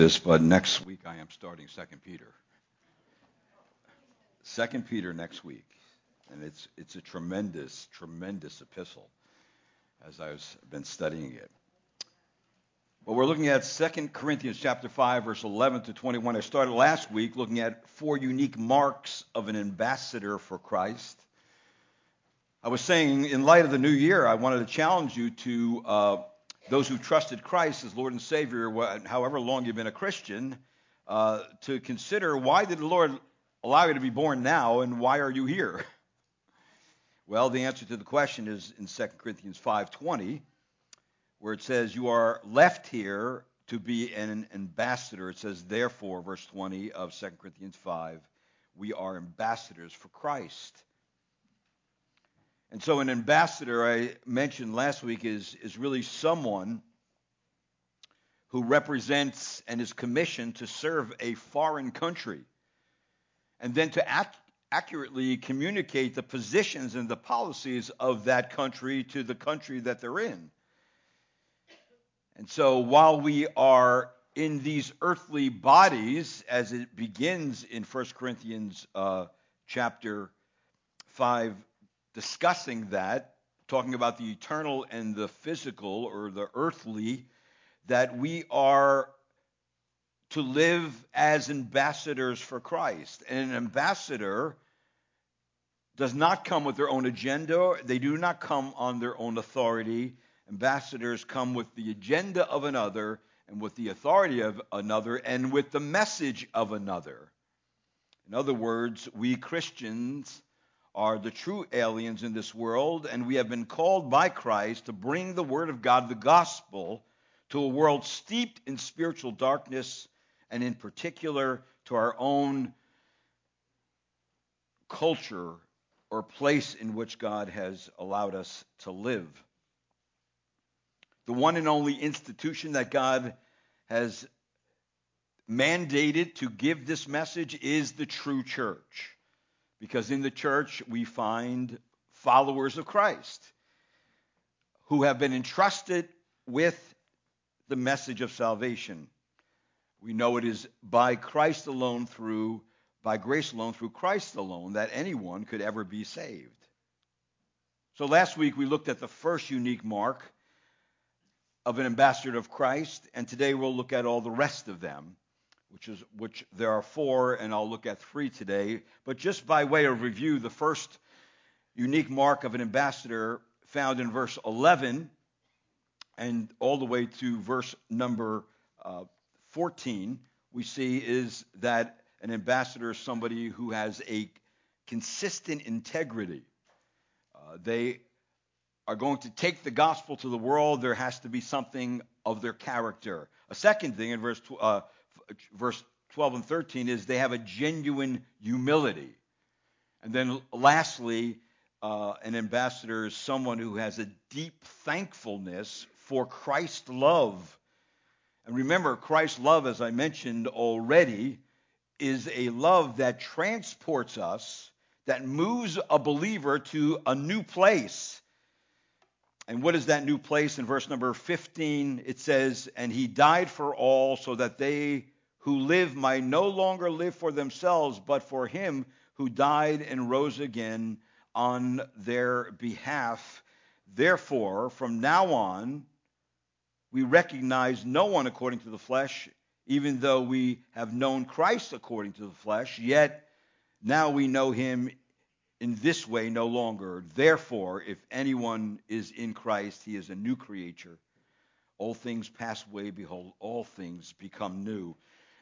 this, but next week I am starting Second Peter. Second Peter next week, and it's it's a tremendous, tremendous epistle as I've been studying it. Well, we're looking at 2 Corinthians chapter 5, verse 11 to 21. I started last week looking at four unique marks of an ambassador for Christ. I was saying, in light of the new year, I wanted to challenge you to uh, those who trusted Christ as Lord and Savior, however long you've been a Christian, uh, to consider why did the Lord allow you to be born now and why are you here? Well, the answer to the question is in 2 Corinthians 5:20, where it says you are left here to be an ambassador. It says therefore, verse 20 of 2 Corinthians 5, we are ambassadors for Christ. And so, an ambassador, I mentioned last week, is, is really someone who represents and is commissioned to serve a foreign country and then to accurately communicate the positions and the policies of that country to the country that they're in. And so, while we are in these earthly bodies, as it begins in 1 Corinthians uh, chapter 5, discussing that, talking about the eternal and the physical or the earthly, that we are to live as ambassadors for Christ. And an ambassador does not come with their own agenda, they do not come on their own authority. Ambassadors come with the agenda of another and with the authority of another and with the message of another. In other words, we Christians are the true aliens in this world, and we have been called by Christ to bring the Word of God, the gospel, to a world steeped in spiritual darkness, and in particular to our own culture or place in which God has allowed us to live. The one and only institution that God has mandated to give this message is the true church. Because in the church, we find followers of Christ who have been entrusted with the message of salvation. We know it is by Christ alone, through, by grace alone, through Christ alone, that anyone could ever be saved. So last week we looked at the first unique mark of an ambassador of Christ, and today we'll look at all the rest of them which is which there are four, and I'll look at three today. But just by way of review, the first unique mark of an ambassador found in verse 11 and all the way to verse number uh, 14, we see is that an ambassador is somebody who has a consistent integrity. Uh, they are going to take the gospel to the world. There has to be something of their character. A second thing in verse uh, verse 12 and 13 is they have a genuine humility. And then lastly, uh, an ambassador is someone who has a deep thankfulness for Christ's love. And remember, Christ's love, as I mentioned already, is a love that transports us, that moves a believer to a new place. And what is that new place? In verse number 15, it says, And he died for all so that they who live might no longer live for themselves, but for him who died and rose again on their behalf. Therefore, from now on, we recognize no one according to the flesh, even though we have known Christ according to the flesh, yet now we know him in this way no longer. Therefore, if anyone is in Christ, he is a new creature. All things pass away, behold, all things become new.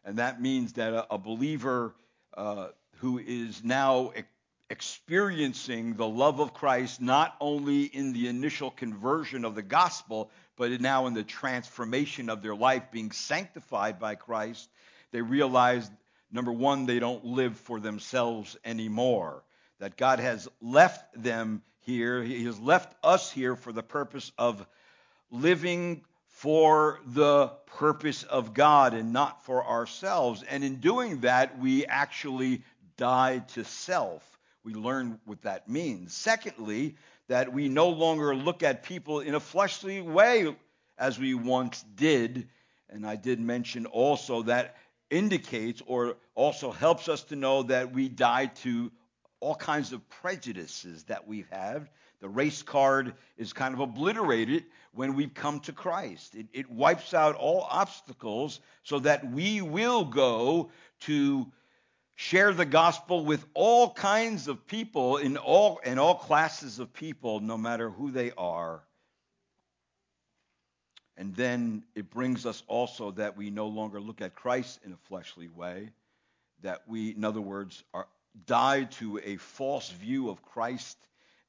And that means that a, a believer uh, who is now e- experiencing the love of Christ, not only in the initial conversion of the gospel, but now in the transformation of their life, being sanctified by Christ, they realize number one, they don't live for themselves anymore. That God has left them here, He has left us here for the purpose of living for the purpose of God and not for ourselves. And in doing that, we actually die to self. We learn what that means. Secondly, that we no longer look at people in a fleshly way as we once did. And I did mention also that indicates or also helps us to know that we die to all kinds of prejudices that we have. The race card is kind of obliterated when we've come to Christ. It, it wipes out all obstacles so that we will go to share the gospel with all kinds of people in all in all classes of people no matter who they are and then it brings us also that we no longer look at Christ in a fleshly way, that we, in other words, are died to a false view of Christ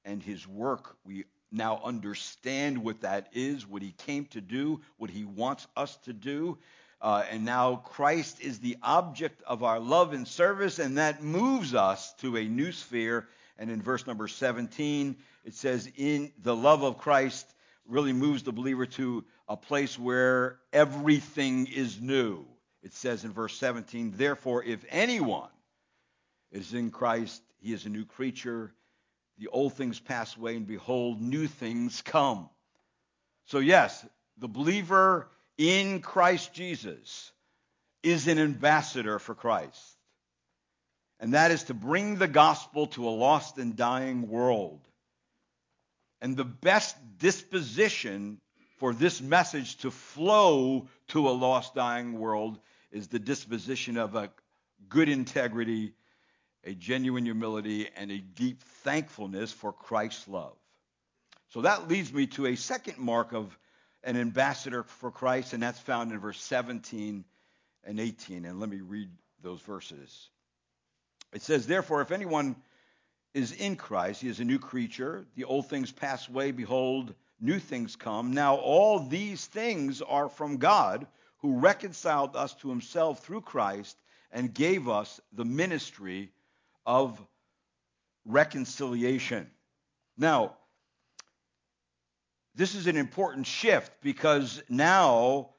and his work. We now understand what that is, what he came to do, what he wants us to do. Uh, and now Christ is the object of our love and service, and that moves us to a new sphere. And in verse number 17, it says, In the love of Christ really moves the believer to a place where everything is new. It says in verse 17, Therefore, if anyone is in Christ, he is a new creature. The old things pass away, and behold, new things come. So, yes, the believer in Christ Jesus is an ambassador for Christ. And that is to bring the gospel to a lost and dying world. And the best disposition for this message to flow to a lost, dying world is the disposition of a good integrity, a genuine humility, and a deep thankfulness for Christ's love. So that leads me to a second mark of an ambassador for Christ, and that's found in verse 17 and 18. And let me read those verses. It says, Therefore, if anyone is in Christ, he is a new creature. The old things pass away. Behold, new things come. Now all these things are from God, who reconciled us to himself through Christ and gave us the ministry of reconciliation. Now, this is an important shift because now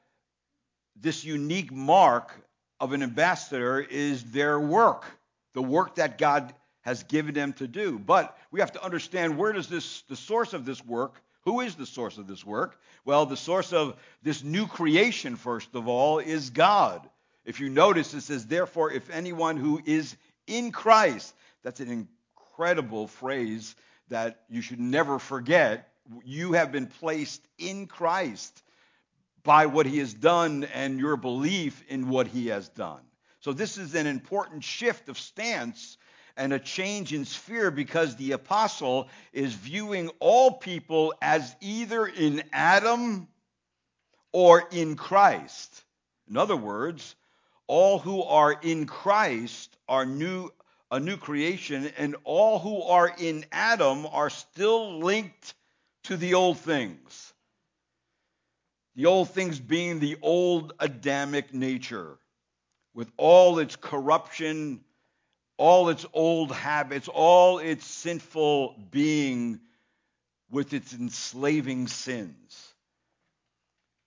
this unique mark of an ambassador is their work, the work that God has given them to do. But we have to understand where does this the source of this work who is the source of this work? Well, the source of this new creation, first of all, is God. If you notice, it says, therefore, if anyone who is in Christ, that's an incredible phrase that you should never forget. You have been placed in Christ by what he has done and your belief in what he has done. So, this is an important shift of stance and a change in sphere because the apostle is viewing all people as either in Adam or in Christ. In other words, all who are in Christ are new a new creation and all who are in Adam are still linked to the old things. The old things being the old Adamic nature with all its corruption, all its old habits, all its sinful being with its enslaving sins.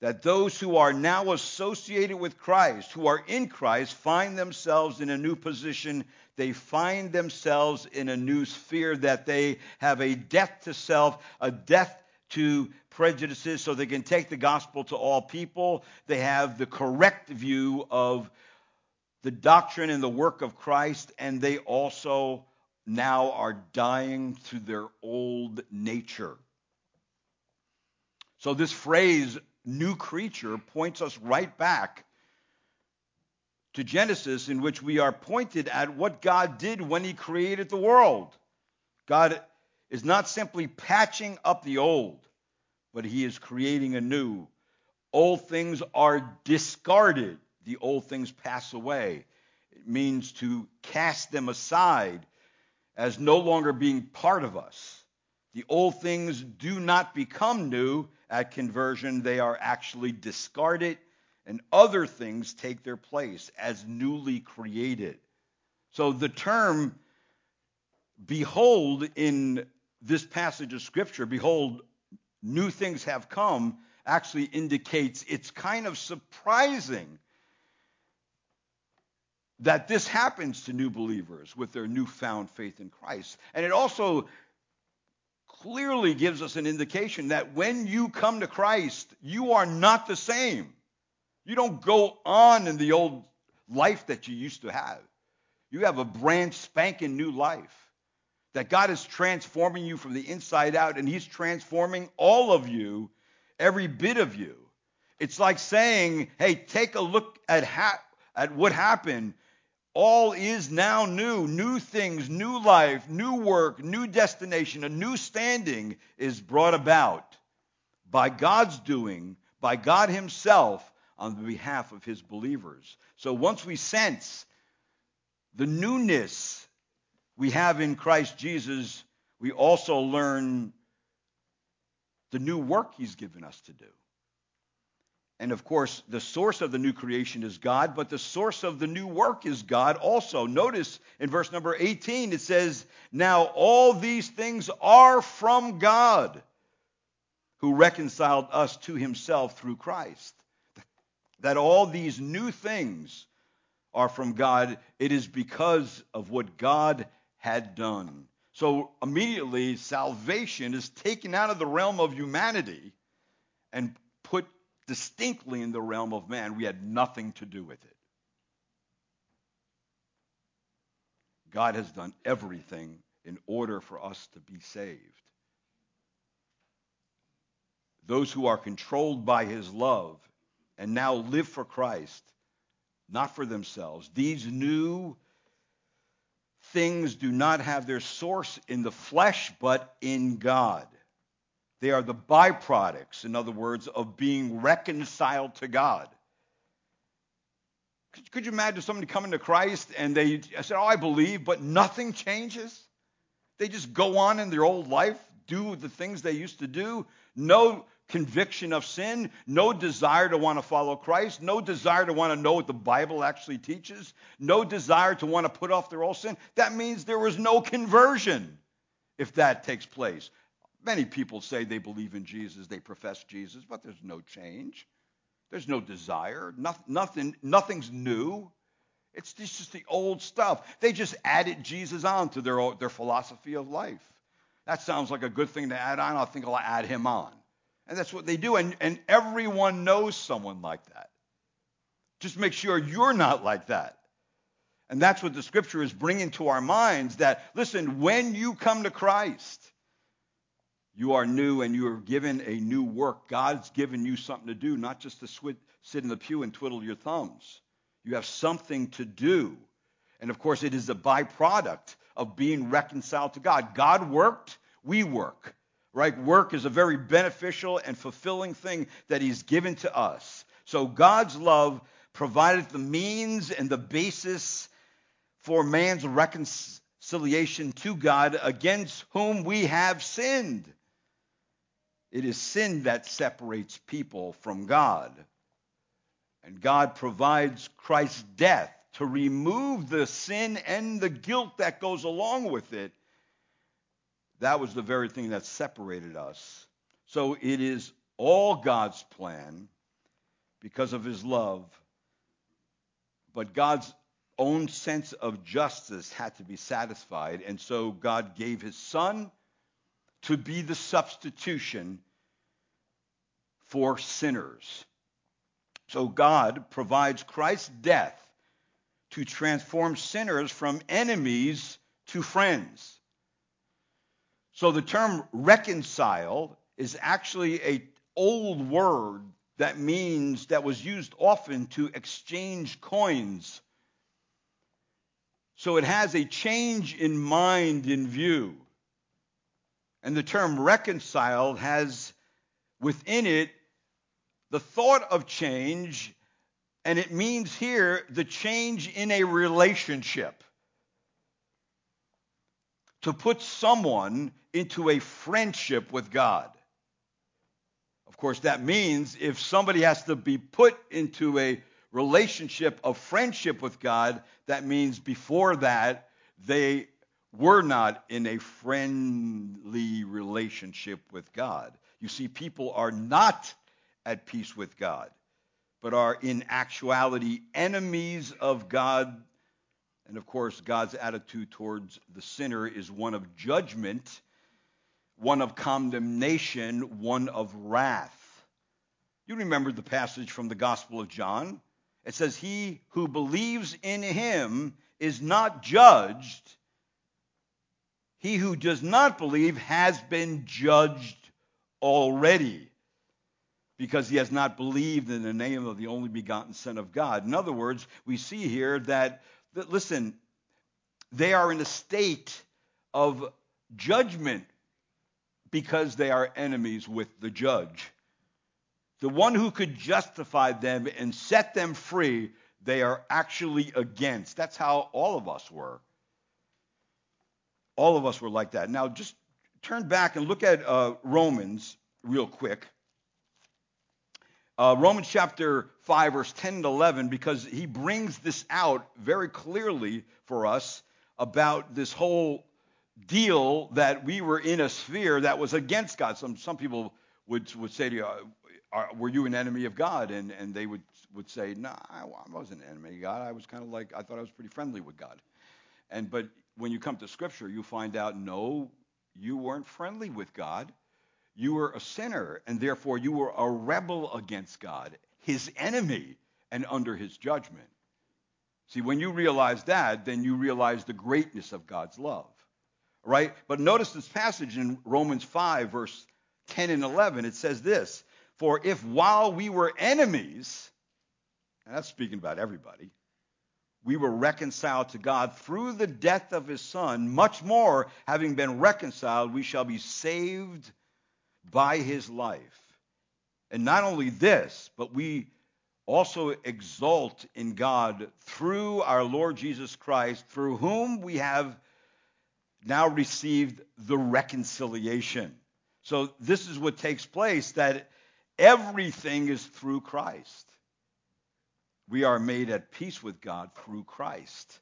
That those who are now associated with Christ, who are in Christ, find themselves in a new position. They find themselves in a new sphere, that they have a death to self, a death to prejudices, so they can take the gospel to all people. They have the correct view of the doctrine and the work of Christ, and they also now are dying to their old nature. So, this phrase, new creature, points us right back to Genesis, in which we are pointed at what God did when He created the world. God is not simply patching up the old, but He is creating a new. Old things are discarded the old things pass away. It means to cast them aside as no longer being part of us. The old things do not become new at conversion, they are actually discarded, and other things take their place as newly created. So the term behold in this passage of Scripture, behold, new things have come, actually indicates it's kind of surprising that this happens to new believers with their newfound faith in Christ. And it also clearly gives us an indication that when you come to Christ, you are not the same. You don't go on in the old life that you used to have. You have a brand spanking new life. That God is transforming you from the inside out, and He's transforming all of you, every bit of you. It's like saying, hey, take a look at, ha- at what happened. All is now new. New things, new life, new work, new destination, a new standing is brought about by God's doing, by God Himself on behalf of His believers. So once we sense the newness we have in Christ Jesus, we also learn the new work He's given us to do. And of course, the source of the new creation is God, but the source of the new work is God also. Notice in verse number 18, it says, Now all these things are from God, who reconciled us to himself through Christ. That all these new things are from God, it is because of what God had done. So immediately, salvation is taken out of the realm of humanity and distinctly in the realm of man. We had nothing to do with it. God has done everything in order for us to be saved. Those who are controlled by his love and now live for Christ, not for themselves, these new things do not have their source in the flesh, but in God. They are the byproducts, in other words, of being reconciled to God. Could, you imagine somebody coming to Christ and they said, Oh, I believe, but nothing changes? They just go on in their old life, do the things they used to do, no conviction of sin, no desire to want to follow Christ, no desire to want to know what the Bible actually teaches, no desire to want to put off their old sin. That means there was no conversion if that takes place. Many people say they believe in Jesus, they profess Jesus, but there's no change. There's no desire. Nothing, nothing, nothing's new. It's just the old stuff. They just added Jesus on to their, their philosophy of life. That sounds like a good thing to add on. I think I'll add him on. And that's what they do. And, and everyone knows someone like that. Just make sure you're not like that. And that's what the scripture is bringing to our minds that, listen, when you come to Christ, you are new and you are given a new work. God's given you something to do, not just to sit in the pew and twiddle your thumbs. You have something to do. And of course, it is a byproduct of being reconciled to God. God worked, we work. Right? Work is a very beneficial and fulfilling thing that He's given to us. So God's love provided the means and the basis for man's reconciliation to God against whom we have sinned. It is sin that separates people from God. And God provides Christ's death to remove the sin and the guilt that goes along with it. That was the very thing that separated us. So it is all God's plan because of his love. But God's own sense of justice had to be satisfied. And so God gave his son to be the substitution for sinners. So God provides Christ's death to transform sinners from enemies to friends. So the term reconcile is actually a old word that means that was used often to exchange coins. So it has a change in mind in view. And the term reconciled has within it the thought of change, and it means here the change in a relationship. To put someone into a friendship with God. Of course, that means if somebody has to be put into a relationship of friendship with God, that means before that they we're not in a friendly relationship with God. You see, people are not at peace with God, but are in actuality enemies of God. And of course, God's attitude towards the sinner is one of judgment, one of condemnation, one of wrath. You remember the passage from the Gospel of John. It says, He who believes in him is not judged. He who does not believe has been judged already because he has not believed in the name of the only begotten Son of God. In other words, we see here that, that listen, they are in a state of judgment because they are enemies with the judge. The one who could justify them and set them free, they are actually against. That's how all of us were. All of us were like that. Now, just turn back and look at uh, Romans real quick. Uh, Romans chapter 5, verse 10 and 11, because he brings this out very clearly for us about this whole deal that we were in a sphere that was against God. Some, some people would, would say to you, are, Were you an enemy of God? And, and they would, would say, No, I wasn't an enemy of God. I was kind of like, I thought I was pretty friendly with God. And But when you come to Scripture, you find out, no, you weren't friendly with God. You were a sinner, and therefore you were a rebel against God, his enemy, and under his judgment. See, when you realize that, then you realize the greatness of God's love. Right? But notice this passage in Romans 5, verse 10 and 11. It says this For if while we were enemies, and that's speaking about everybody, we were reconciled to God through the death of his Son, much more, having been reconciled, we shall be saved by his life. And not only this, but we also exult in God through our Lord Jesus Christ, through whom we have now received the reconciliation. So this is what takes place that everything is through Christ. We are made at peace with God through Christ.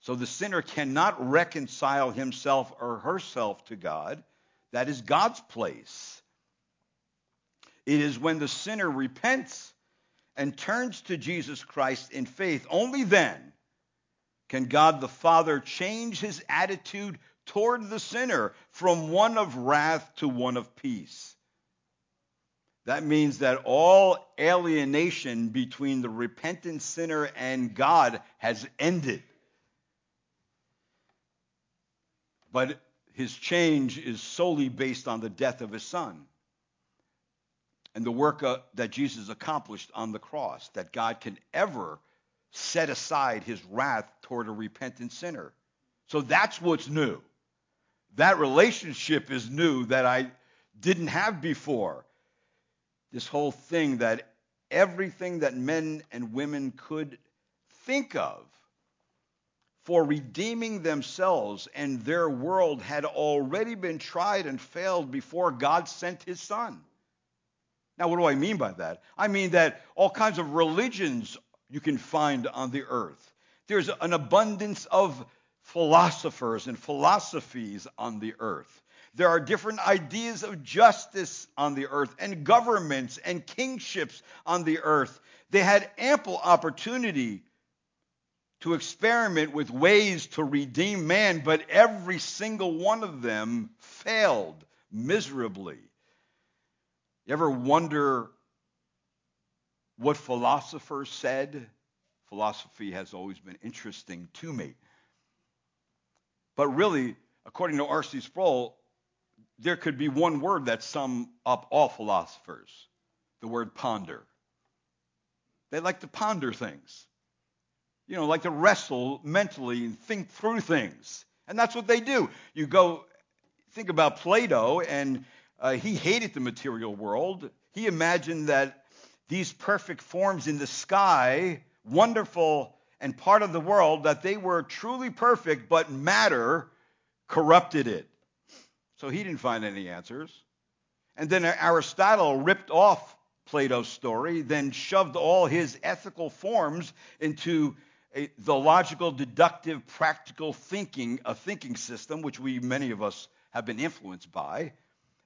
So the sinner cannot reconcile himself or herself to God. That is God's place. It is when the sinner repents and turns to Jesus Christ in faith, only then can God the Father change his attitude toward the sinner from one of wrath to one of peace. That means that all alienation between the repentant sinner and God has ended. But his change is solely based on the death of his son and the work uh, that Jesus accomplished on the cross, that God can ever set aside his wrath toward a repentant sinner. So that's what's new. That relationship is new that I didn't have before. This whole thing that everything that men and women could think of for redeeming themselves and their world had already been tried and failed before God sent his son. Now, what do I mean by that? I mean that all kinds of religions you can find on the earth. There's an abundance of philosophers and philosophies on the earth. There are different ideas of justice on the earth and governments and kingships on the earth. They had ample opportunity to experiment with ways to redeem man, but every single one of them failed miserably. You ever wonder what philosophers said? Philosophy has always been interesting to me. But really, according to R.C. Sproul, there could be one word that sum up all philosophers the word ponder. They like to ponder things, you know, like to wrestle mentally and think through things. And that's what they do. You go think about Plato and uh, he hated the material world. He imagined that these perfect forms in the sky, wonderful and part of the world, that they were truly perfect, but matter corrupted it. So he didn't find any answers. And then Aristotle ripped off Plato's story, then shoved all his ethical forms into a, the logical, deductive, practical thinking, a thinking system, which we, many of us, have been influenced by.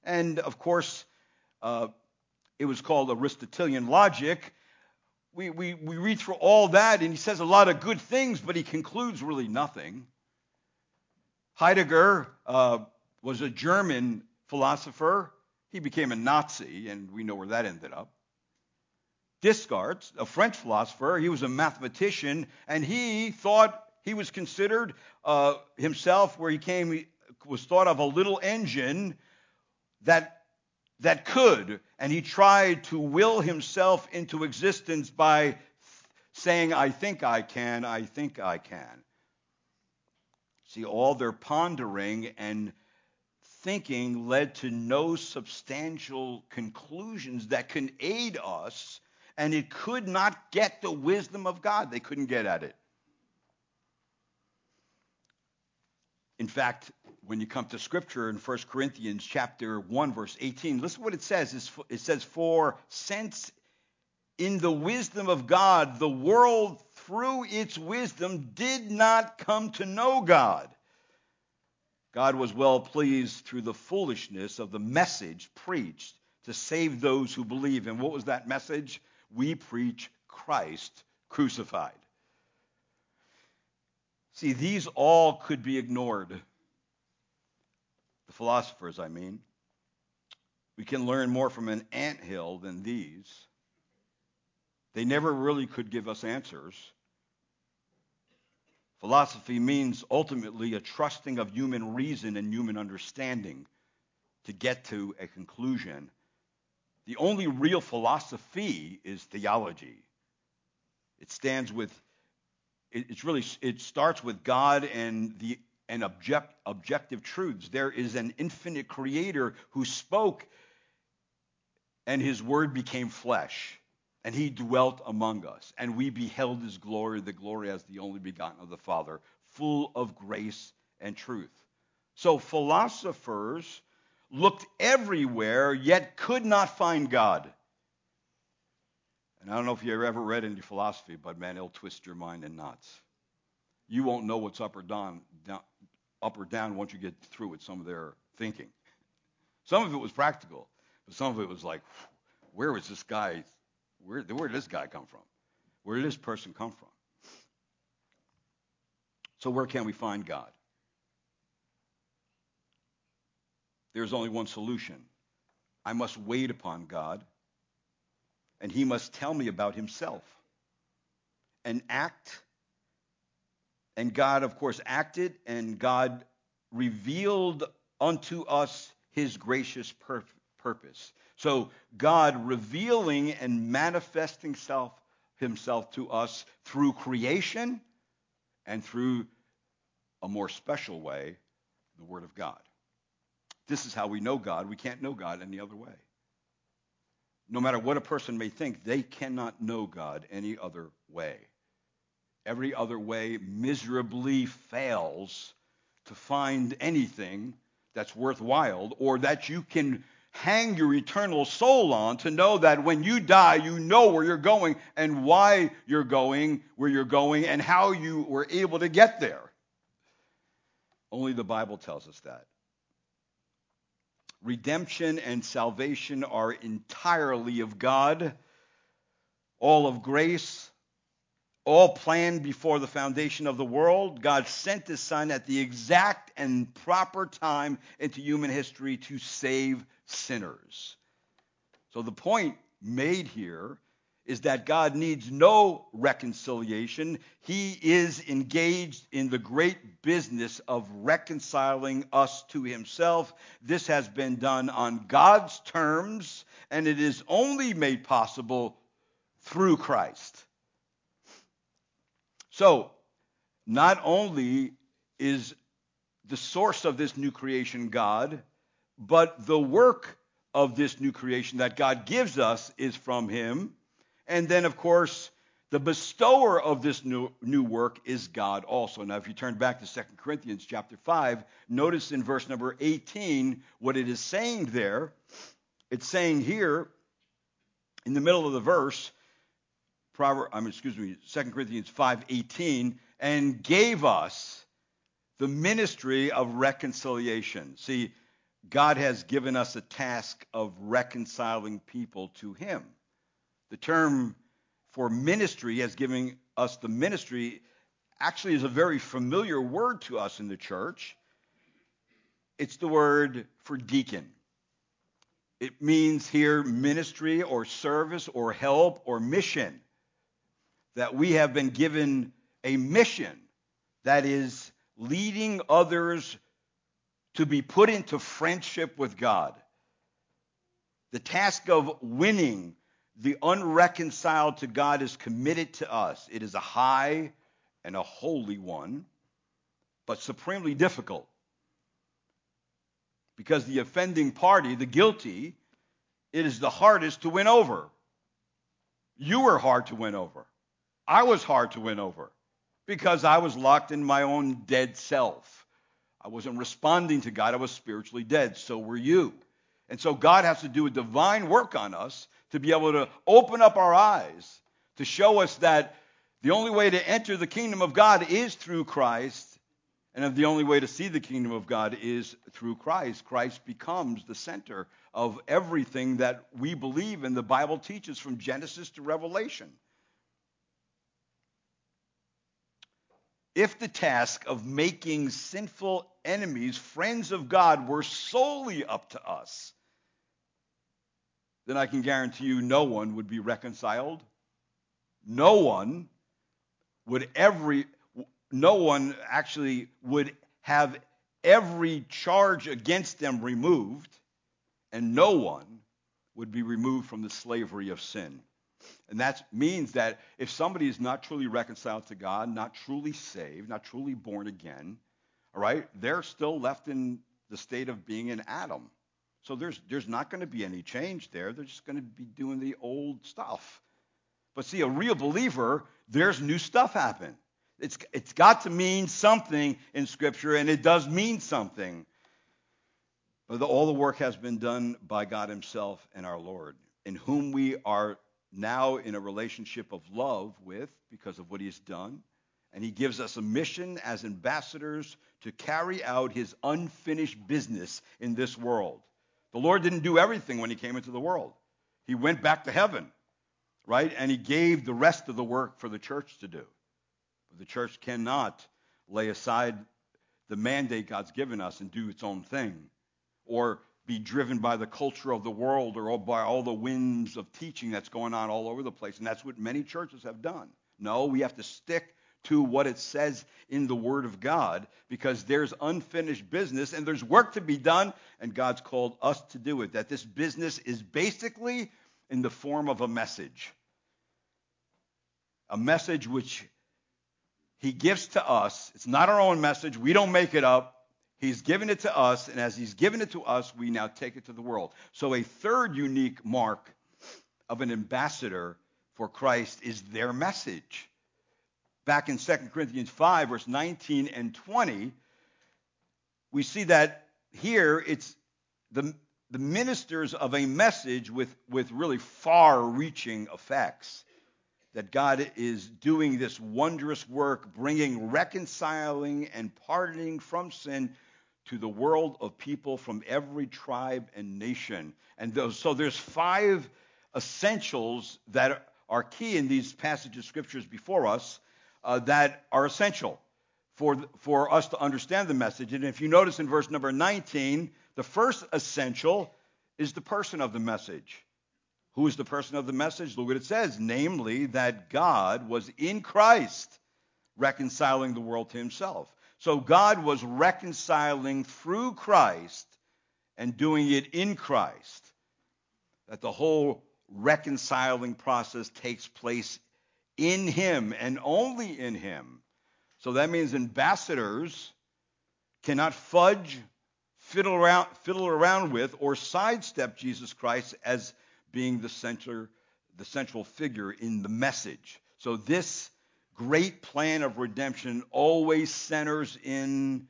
And of course, uh, it was called Aristotelian logic. We, we, we read through all that, and he says a lot of good things, but he concludes really nothing. Heidegger uh, was a German philosopher. He became a Nazi, and we know where that ended up. Descartes, a French philosopher, he was a mathematician, and he thought he was considered uh, himself, where he came, was thought of a little engine that that could, and he tried to will himself into existence by saying, I think I can, I think I can. See, all their pondering and thinking led to no substantial conclusions that can aid us, and it could not get the wisdom of God. They couldn't get at it. In fact, when you come to scripture in 1 Corinthians chapter 1 verse 18, listen what it says. It says, "For since in the wisdom of God, the world through its wisdom did not come to know God. God was well pleased through the foolishness of the message preached to save those who believe. And what was that message? We preach Christ crucified. See, these all could be ignored. The philosophers, I mean. We can learn more from an ant hill than these. They never really could give us answers. Philosophy means ultimately a trusting of human reason and human understanding to get to a conclusion. The only real philosophy is theology. It stands with it's really it starts with God and the and object, objective truths. There is an infinite creator who spoke and his word became flesh and he dwelt among us, and we beheld his glory, the glory as the only begotten of the Father, full of grace and truth. So philosophers looked everywhere, yet could not find God. And I don't know if you ever read any philosophy, but man, it'll twist your mind in knots. You won't know what's up or down, down up or down once you get through with some of their thinking. Some of it was practical, but some of it was like, where was this guy where, where did this guy come from? Where did this person come from? So, where can we find God? There's only one solution. I must wait upon God, and He must tell me about Himself and act. And God, of course, acted, and God revealed unto us His gracious purpose. So God revealing and manifesting self, himself to us through creation and through a more special way, the Word of God. This is how we know God. We can't know God any other way. No matter what a person may think, they cannot know God any other way. Every other way miserably fails to find anything that's worthwhile or that you can hang your eternal soul on to know that when you die, you know where you're going and why you're going where you're going and how you were able to get there. Only the Bible tells us that. Redemption and salvation are entirely of God, all of grace, all planned before the foundation of the world. God sent his son at the exact and proper time into human history to save sinners. So the point made here is that God needs no reconciliation. He is engaged in the great business of reconciling us to himself. This has been done on God's terms, and it is only made possible through Christ. So, not only is the source of this new creation God, but the work of this new creation that God gives us is from Him. And then, of course, the bestower of this new, new work is God also. Now, if you turn back to 2 Corinthians chapter 5, notice in verse number 18 what it is saying there. It's saying here, in the middle of the verse, I mean, excuse me, 2 Corinthians 5:18, and gave us the ministry of reconciliation. See, God has given us a task of reconciling people to Him. The term for ministry has given us the ministry actually is a very familiar word to us in the church. It's the word for deacon. It means here ministry or service or help or mission. That we have been given a mission that is leading others to be put into friendship with God. The task of winning the unreconciled to God is committed to us. It is a high and a holy one, but supremely difficult. Because the offending party, the guilty, it is the hardest to win over. You were hard to win over. I was hard to win over because I was locked in my own dead self. I wasn't responding to God. I was spiritually dead. So were you. And so God has to do a divine work on us to be able to open up our eyes to show us that the only way to enter the kingdom of God is through Christ. And the only way to see the kingdom of God is through Christ. Christ becomes the center of everything that we believe and the Bible teaches from Genesis to Revelation. If the task of making sinful enemies friends of God were solely up to us, then I can guarantee you no one would be reconciled. No one would every no one actually would have every charge against them removed, and no one would be removed from the slavery of sin. And that means that if somebody is not truly reconciled to God, not truly saved, not truly born again, all right, they're still left in the state of being an Adam. So there's, there's not going to be any change there. They're just going to be doing the old stuff. But see, a real believer, there's new stuff happen. It's, it's got to mean something in Scripture, and it does mean something. But the, all the work has been done by God Himself and our Lord, in whom we are now in a relationship of love with because of what he's done. And he gives us a mission as ambassadors to carry out his unfinished business in this world. The Lord didn't do everything when he came into the world. He went back to heaven, right? And he gave the rest of the work for the church to do. But the church cannot lay aside the mandate God's given us and do its own thing or be driven by the culture of the world or by all the winds of teaching that's going on all over the place. And that's what many churches have done. No, we have to stick to what it says in the Word of God because there's unfinished business and there's work to be done, and God's called us to do it. That this business is basically in the form of a message. A message which He gives to us. It's not our own message, we don't make it up. He's given it to us, and as He's given it to us, we now take it to the world. So, a third unique mark of an ambassador for Christ is their message. Back in 2 Corinthians 5, verse 19 and 20, we see that here it's the, the ministers of a message with, with really far reaching effects. That God is doing this wondrous work, bringing reconciling and pardoning from sin to the world of people from every tribe and nation. And those, so there's five essentials that are key in these passages of scriptures before us uh, that are essential for, for us to understand the message. And if you notice in verse number 19, the first essential is the person of the message. Who is the person of the message? Look what it says, namely that God was in Christ reconciling the world to himself. So God was reconciling through Christ and doing it in Christ. That the whole reconciling process takes place in Him and only in Him. So that means ambassadors cannot fudge, fiddle around, fiddle around with, or sidestep Jesus Christ as being the center, the central figure in the message. So this great plan of redemption always centers in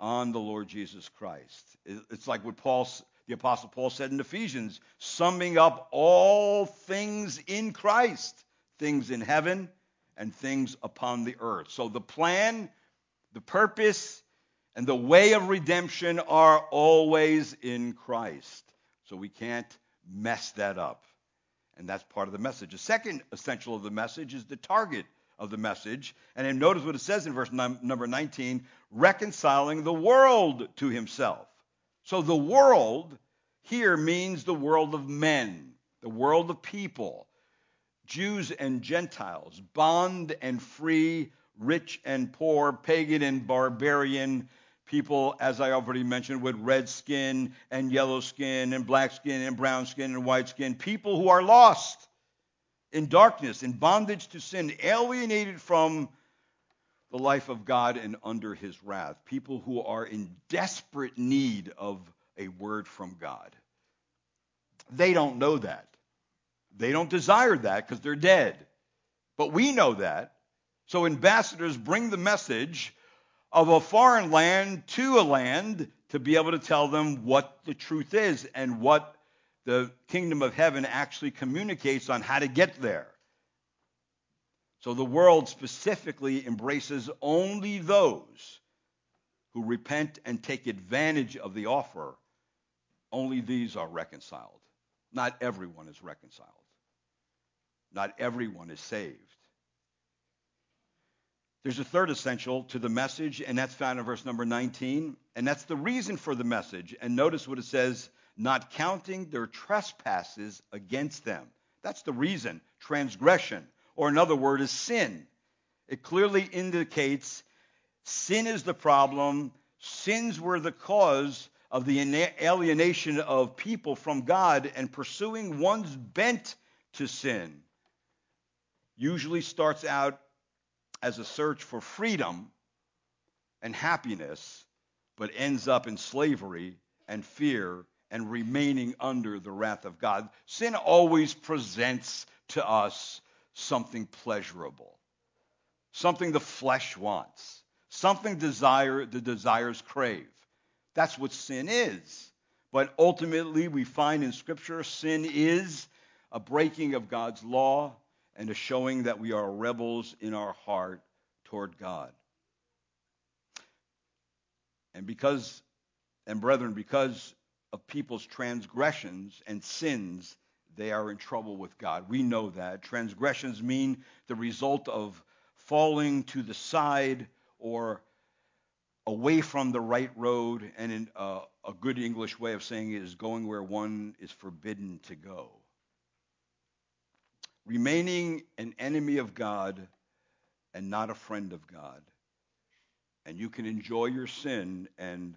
on the Lord Jesus Christ. It's like what Paul, the Apostle Paul said in Ephesians, summing up all things in Christ, things in heaven and things upon the earth. So the plan, the purpose, and the way of redemption are always in Christ. So we can't mess that up. And that's part of the message. The second essential of the message is the target of the message. And then notice what it says in verse number 19 reconciling the world to himself. So the world here means the world of men, the world of people, Jews and Gentiles, bond and free, rich and poor, pagan and barbarian, people, as I already mentioned, with red skin and yellow skin and black skin and brown skin and white skin, people who are lost in darkness, in bondage to sin, alienated from the life of God and under his wrath, people who are in desperate need of a word from God. They don't know that. They don't desire that because they're dead. But we know that. So ambassadors bring the message of a foreign land to a land to be able to tell them what the truth is and what the kingdom of heaven actually communicates on how to get there. So the world specifically embraces only those who repent and take advantage of the offer. Only these are reconciled. Not everyone is reconciled. Not everyone is saved. There's a third essential to the message, and that's found in verse number 19. And that's the reason for the message. And notice what it says not counting their trespasses against them. That's the reason. Transgression, or another word is sin. It clearly indicates sin is the problem, sins were the cause of the alienation of people from God, and pursuing one's bent to sin usually starts out as a search for freedom and happiness, but ends up in slavery and fear and remaining under the wrath of God. Sin always presents to us something pleasurable, something the flesh wants, something desire the desires crave. That's what sin is. But ultimately, we find in Scripture sin is a breaking of God's law and a showing that we are rebels in our heart toward God. And because, and brethren, because of people's transgressions and sins, they are in trouble with God. We know that. Transgressions mean the result of falling to the side or away from the right road, and in uh, a good English way of saying it is going where one is forbidden to go remaining an enemy of God and not a friend of God. And you can enjoy your sin and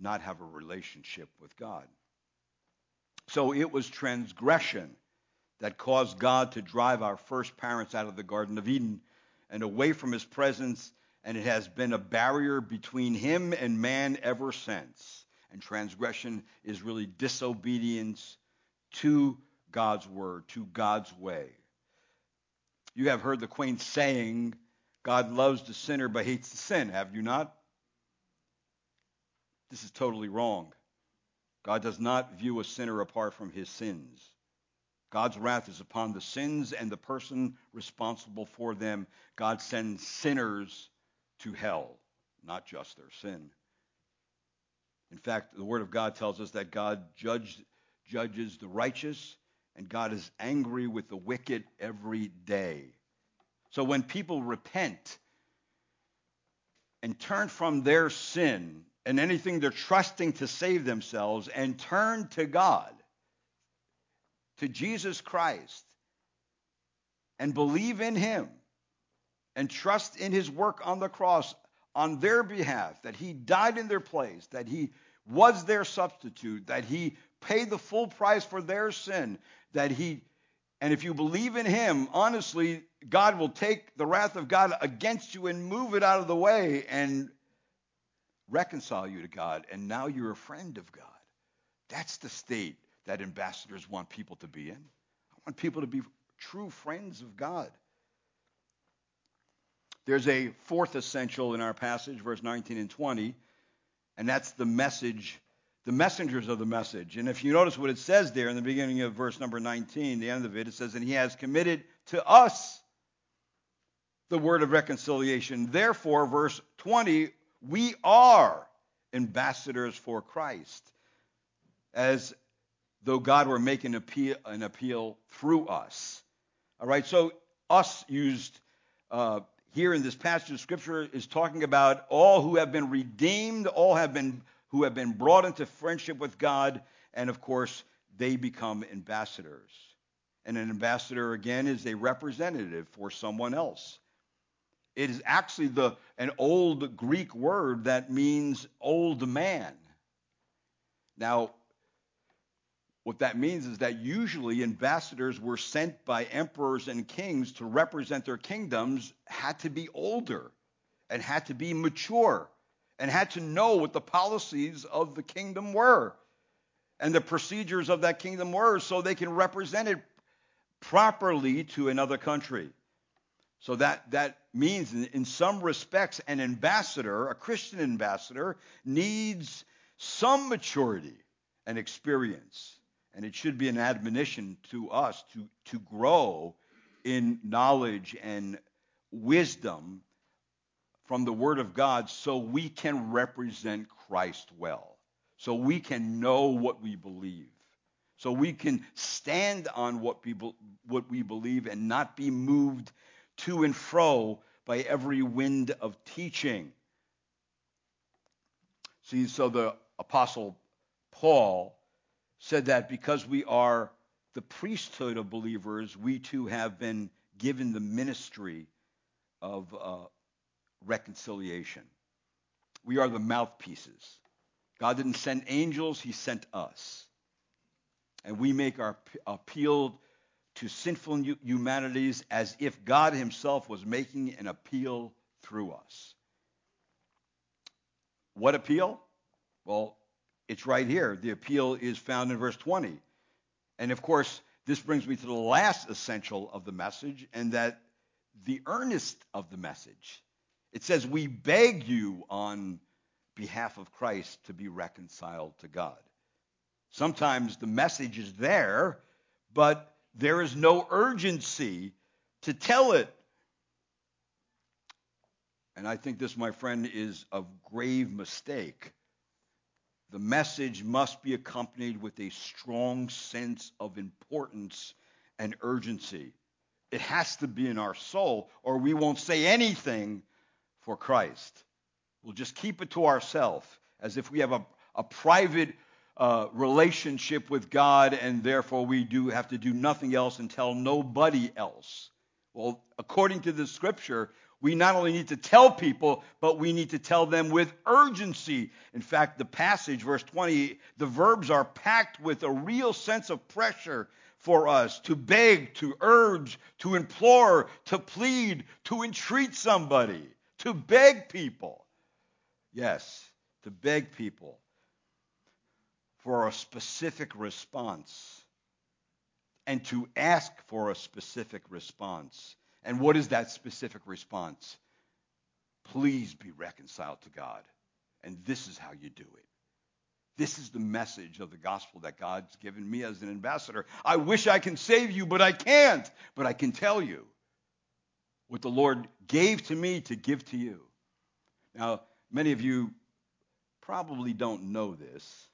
not have a relationship with God. So it was transgression that caused God to drive our first parents out of the Garden of Eden and away from his presence, and it has been a barrier between him and man ever since. And transgression is really disobedience to God's word, to God's way. You have heard the quaint saying, God loves the sinner but hates the sin, have you not? This is totally wrong. God does not view a sinner apart from his sins. God's wrath is upon the sins and the person responsible for them. God sends sinners to hell, not just their sin. In fact, the Word of God tells us that God judges the righteous and God is angry with the wicked every day. So when people repent and turn from their sin and anything they're trusting to save themselves and turn to God, to Jesus Christ, and believe in Him and trust in His work on the cross on their behalf, that He died in their place, that He was their substitute, that He paid the full price for their sin, that he, and if you believe in him, honestly, God will take the wrath of God against you and move it out of the way and reconcile you to God. And now you're a friend of God. That's the state that ambassadors want people to be in. I want people to be true friends of God. There's a fourth essential in our passage, verse 19 and 20, and that's the message the messengers of the message. And if you notice what it says there in the beginning of verse number 19, the end of it, it says, And he has committed to us the word of reconciliation. Therefore, verse 20, we are ambassadors for Christ, as though God were making an appeal, an appeal through us. All right, so us used uh, here in this passage of Scripture is talking about all who have been redeemed, all have been who have been brought into friendship with God and of course, they become ambassadors. And an ambassador, again, is a representative for someone else. It is actually the, an old Greek word that means old man. Now, what that means is that usually ambassadors were sent by emperors and kings to represent their kingdoms, had to be older and had to be mature and had to know what the policies of the kingdom were and the procedures of that kingdom were so they can represent it properly to another country. So that, that means, in, some respects, an ambassador, a Christian ambassador, needs some maturity and experience. And it should be an admonition to us to, to grow in knowledge and wisdom from the Word of God so we can represent Christ well, so we can know what we believe, so we can stand on what, people, what we believe and not be moved to and fro by every wind of teaching. See, so the Apostle Paul said that because we are the priesthood of believers, we too have been given the ministry of uh, reconciliation. We are the mouthpieces. God didn't send angels, He sent us. And we make our appeal to sinful humanities as if God Himself was making an appeal through us. What appeal? Well, it's right here. The appeal is found in verse 20. And of course, this brings me to the last essential of the message, and that the earnest of the message. It says, We beg you on behalf of Christ to be reconciled to God. Sometimes the message is there, but there is no urgency to tell it. And I think this, my friend, is a grave mistake the message must be accompanied with a strong sense of importance and urgency. It has to be in our soul, or we won't say anything for Christ. We'll just keep it to ourselves as if we have a, a private uh, relationship with God, and therefore we do have to do nothing else and tell nobody else. Well, according to the scripture, we not only need to tell people, but we need to tell them with urgency. In fact, the passage, verse 20, the verbs are packed with a real sense of pressure for us to beg, to urge, to implore, to plead, to entreat somebody, to beg people. Yes, to beg people for a specific response and to ask for a specific response. And what is that specific response? Please be reconciled to God. And this is how you do it. This is the message of the gospel that God's given me as an ambassador. I wish I can save you, but I can't. But I can tell you what the Lord gave to me to give to you. Now, many of you probably don't know this.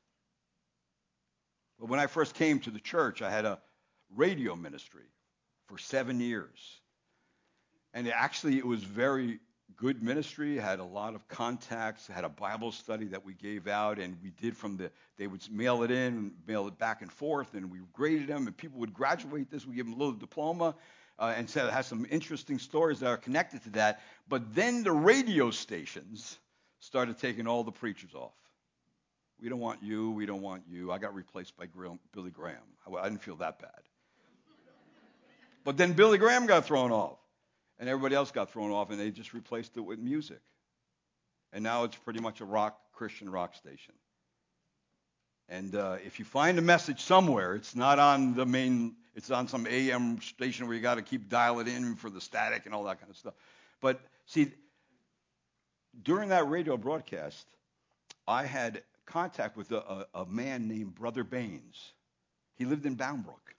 But when I first came to the church, I had a radio ministry for seven years. And actually, it was very good ministry, had a lot of contacts, had a Bible study that we gave out, and we did from the, they would mail it in, mail it back and forth, and we graded them, and people would graduate this. We give them a little diploma, uh, and said it has some interesting stories that are connected to that. But then the radio stations started taking all the preachers off. We don't want you, we don't want you. I got replaced by Billy Graham. I didn't feel that bad. But then Billy Graham got thrown off and everybody else got thrown off, and they just replaced it with music. And now it's pretty much a rock Christian rock station. And uh, if you find a message somewhere, it's not on the main, it's on some AM station where you got to keep dial it in for the static and all that kind of stuff. But see, during that radio broadcast, I had contact with a, a, a man named Brother Baines. He lived in Bound Brook.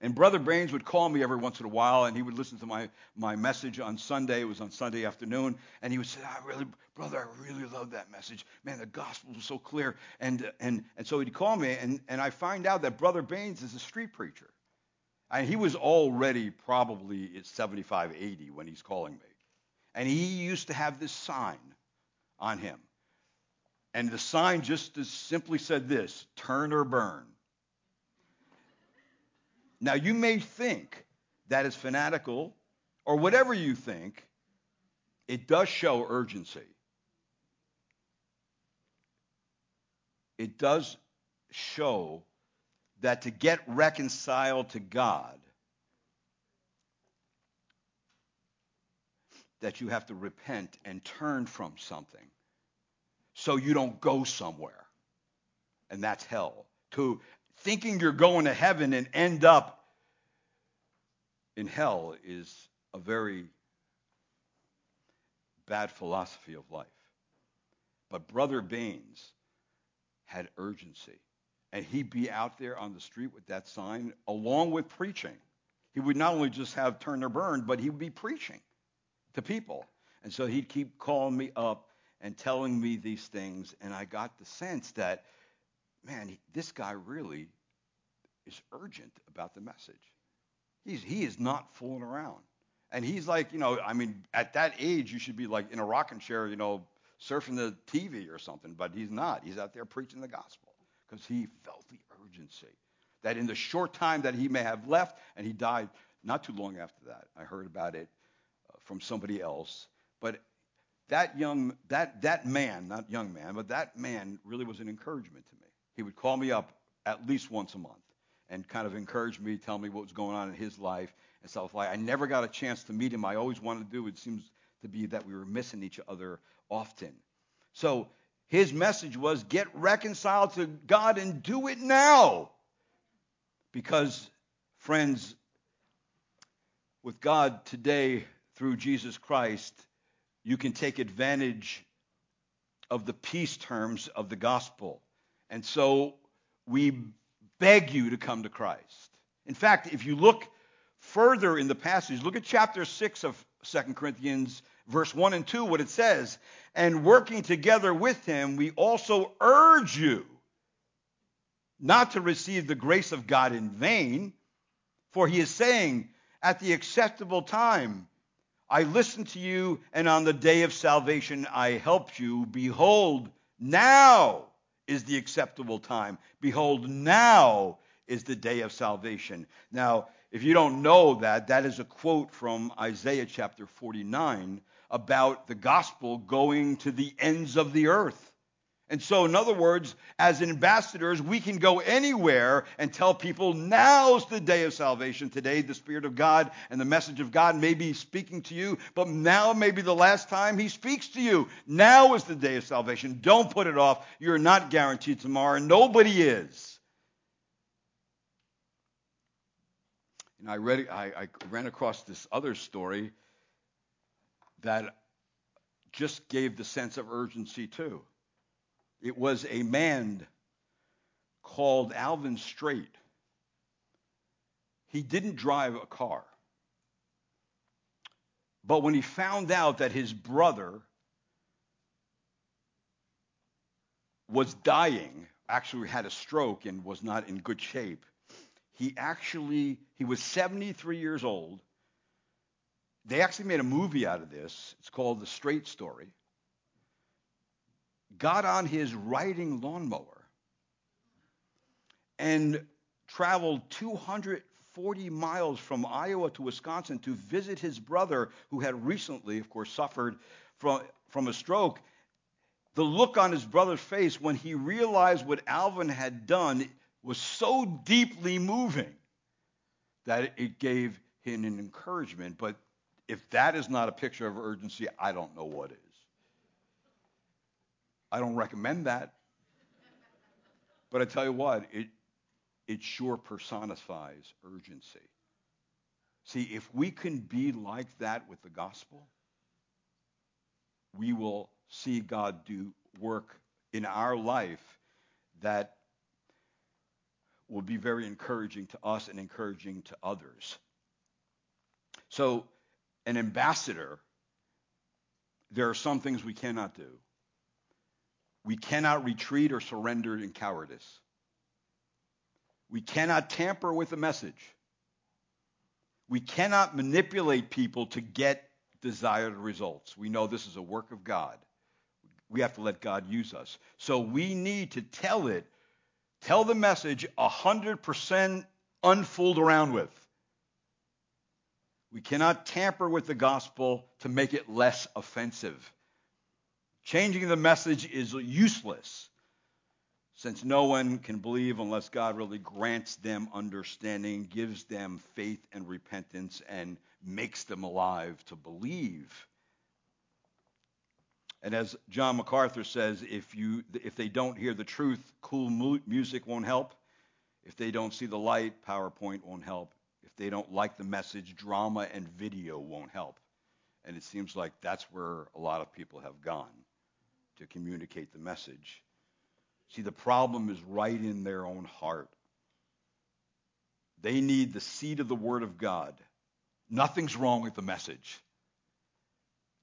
And Brother Baines would call me every once in a while, and he would listen to my, my message on Sunday. It was on Sunday afternoon. And he would say, I really, brother, I really love that message. Man, the gospel was so clear. And, and, and so he'd call me, and, and I find out that Brother Baines is a street preacher. And he was already probably at 75, 80 when he's calling me. And he used to have this sign on him And the sign just as simply said this turn or burn. Now, you may think that is fanatical, or whatever you think, it does show urgency. It does show that to get reconciled to God, that you have to repent and turn from something so you don't go somewhere. And that's hell. To thinking you're going to heaven and end up in hell is a very bad philosophy of life. But Brother Baines had urgency. And he'd be out there on the street with that sign along with preaching. He would not only just have turn or burn, but he would be preaching to people. And so he'd keep calling me up and telling me these things. And I got the sense that, man, this guy really is urgent about the message. He's, he is not fooling around. And he's like, you know, I mean, at that age, you should be like in a rocking chair, you know, surfing the TV or something. But he's not. He's out there preaching the gospel because he felt the urgency that in the short time that he may have left, and he died not too long after that. I heard about it uh, from somebody else. But that young, that, that man, not young man, but that man really was an encouragement to me. He would call me up at least once a month and kind of encourage me, tell me what was going on in his life and stuff like. I never got a chance to meet him. I always wanted to do. It seems to be that we were missing each other often. So his message was get reconciled to God and do it now. Because, friends, with God today through Jesus Christ, you can take advantage of the peace terms of the gospel. And so we beg you to come to Christ. In fact, if you look further in the passage, look at chapter 6 of 2 Corinthians, verse 1 and 2, what it says. And working together with him, we also urge you not to receive the grace of God in vain, for he is saying, At the acceptable time, I listened to you, and on the day of salvation, I helped you. Behold, now is the acceptable time. Behold, now is the day of salvation. Now, if you don't know that, that is a quote from Isaiah chapter 49 about the gospel going to the ends of the earth. And so, in other words, as ambassadors, we can go anywhere and tell people now's the day of salvation. Today, the Spirit of God and the message of God may be speaking to you, but now may be the last time He speaks to you. Now is the day of salvation. Don't put it off. You're not guaranteed tomorrow. Nobody is. And I, read, I, I ran across this other story that just gave the sense of urgency, too. It was a man called Alvin Straight. He didn't drive a car. But when he found out that his brother was dying, actually had a stroke and was not in good shape, he actually he was 73 years old. They actually made a movie out of this. It's called The Straight Story got on his riding lawnmower and traveled 240 miles from Iowa to Wisconsin to visit his brother, who had recently, of course, suffered from, from a stroke. The look on his brother's face when he realized what Alvin had done was so deeply moving that it gave him an encouragement. But if that is not a picture of urgency, I don't know what is. I don't recommend that. But I tell you what, it, it sure personifies urgency. See, if we can be like that with the gospel, we will see God do work in our life that will be very encouraging to us and encouraging to others. So, an ambassador, there are some things we cannot do. We cannot retreat or surrender in cowardice. We cannot tamper with the message. We cannot manipulate people to get desired results. We know this is a work of God. We have to let God use us. So we need to tell it, tell the message 100% unfooled around with. We cannot tamper with the gospel to make it less offensive. Changing the message is useless since no one can believe unless God really grants them understanding, gives them faith and repentance, and makes them alive to believe. And as John MacArthur says, if, you, if they don't hear the truth, cool music won't help. If they don't see the light, PowerPoint won't help. If they don't like the message, drama and video won't help. And it seems like that's where a lot of people have gone to communicate the message. See, the problem is right in their own heart. They need the seed of the Word of God. Nothing's wrong with the message.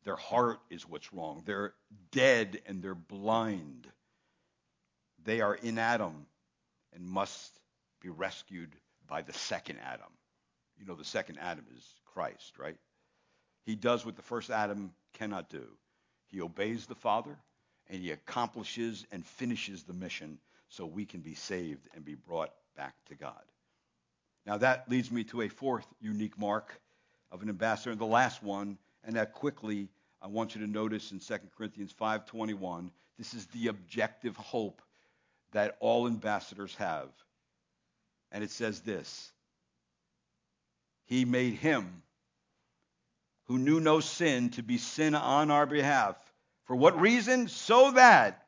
Their heart is what's wrong. They're dead and they're blind. They are in Adam and must be rescued by the second Adam. You know, the second Adam is Christ, right? He does what the first Adam cannot do. He obeys the Father and he accomplishes and finishes the mission so we can be saved and be brought back to God. Now that leads me to a fourth unique mark of an ambassador, the last one, and that quickly I want you to notice in 2 Corinthians 5:21, this is the objective hope that all ambassadors have. And it says this, he made him who knew no sin to be sin on our behalf for what reason? So that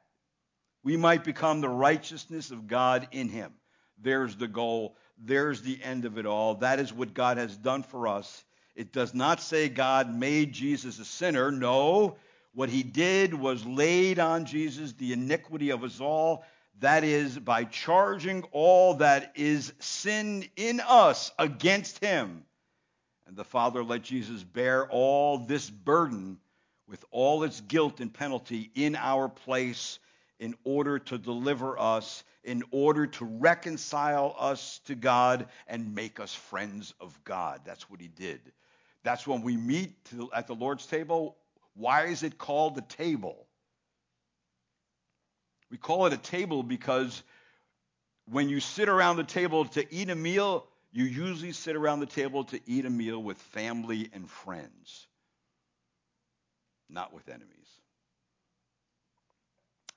we might become the righteousness of God in him. There's the goal. There's the end of it all. That is what God has done for us. It does not say God made Jesus a sinner. No, what he did was laid on Jesus the iniquity of us all. That is, by charging all that is sin in us against him. And the Father let Jesus bear all this burden with all its guilt and penalty in our place in order to deliver us, in order to reconcile us to God and make us friends of God. That's what he did. That's when we meet at the Lord's table. Why is it called a table? We call it a table because when you sit around the table to eat a meal, you usually sit around the table to eat a meal with family and friends not with enemies.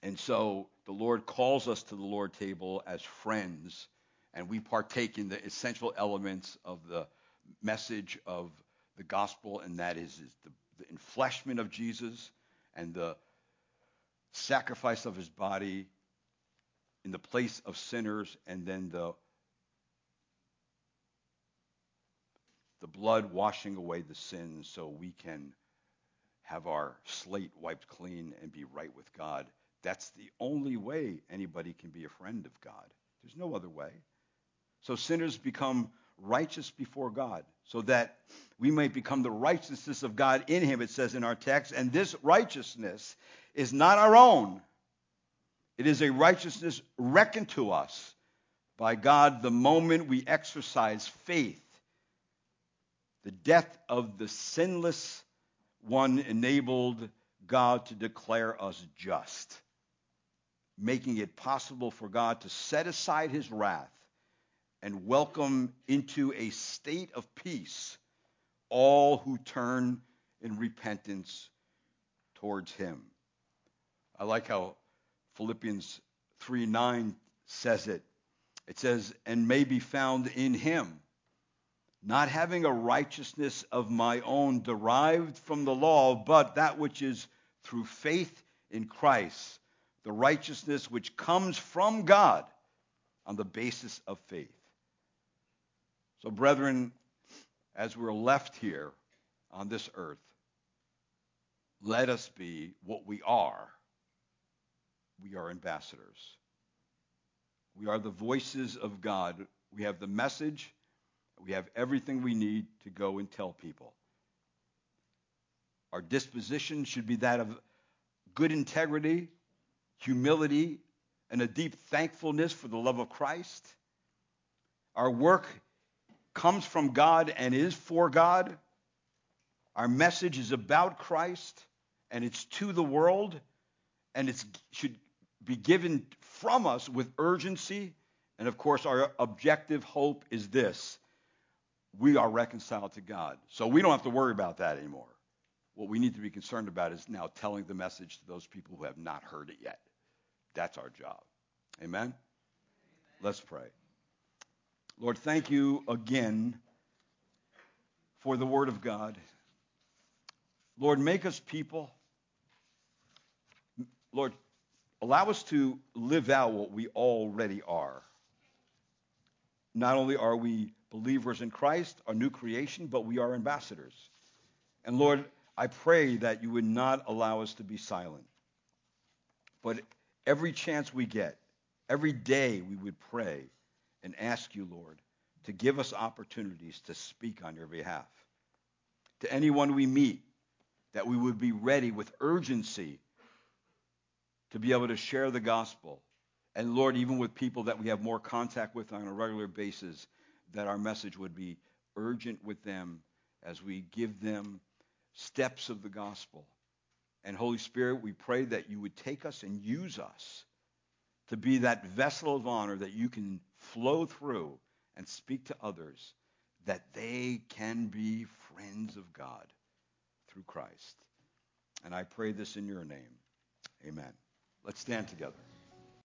And so the Lord calls us to the Lord table as friends, and we partake in the essential elements of the message of the gospel, and that is, is the, the enfleshment of Jesus and the sacrifice of his body in the place of sinners, and then the the blood washing away the sins so we can have our slate wiped clean and be right with God. That's the only way anybody can be a friend of God. There's no other way. So sinners become righteous before God so that we might become the righteousness of God in him, it says in our text. And this righteousness is not our own, it is a righteousness reckoned to us by God the moment we exercise faith. The death of the sinless one enabled God to declare us just, making it possible for God to set aside his wrath and welcome into a state of peace all who turn in repentance towards him. I like how Philippians 3 9 says it. It says, and may be found in him not having a righteousness of my own derived from the law, but that which is through faith in Christ, the righteousness which comes from God on the basis of faith. So, brethren, as we're left here on this earth, let us be what we are. We are ambassadors. We are the voices of God. We have the message we have everything we need to go and tell people. Our disposition should be that of good integrity, humility, and a deep thankfulness for the love of Christ. Our work comes from God and is for God. Our message is about Christ and it's to the world. and it should be given from us with urgency. And of course, our objective hope is this we are reconciled to God. So we don't have to worry about that anymore. What we need to be concerned about is now telling the message to those people who have not heard it yet. That's our job. Amen? Amen. Let's pray. Lord, thank you again for the Word of God. Lord, make us people. Lord, allow us to live out what we already are. Not only are we believers in Christ, a new creation, but we are ambassadors. And Lord, I pray that you would not allow us to be silent. But every chance we get, every day we would pray and ask you, Lord, to give us opportunities to speak on your behalf. To anyone we meet, that we would be ready with urgency to be able to share the gospel. And Lord, even with people that we have more contact with on a regular basis, that our message would be urgent with them as we give them steps of the gospel. And Holy Spirit, we pray that you would take us and use us to be that vessel of honor that you can flow through and speak to others that they can be friends of God through Christ. And I pray this in your name. Amen. Let's stand together.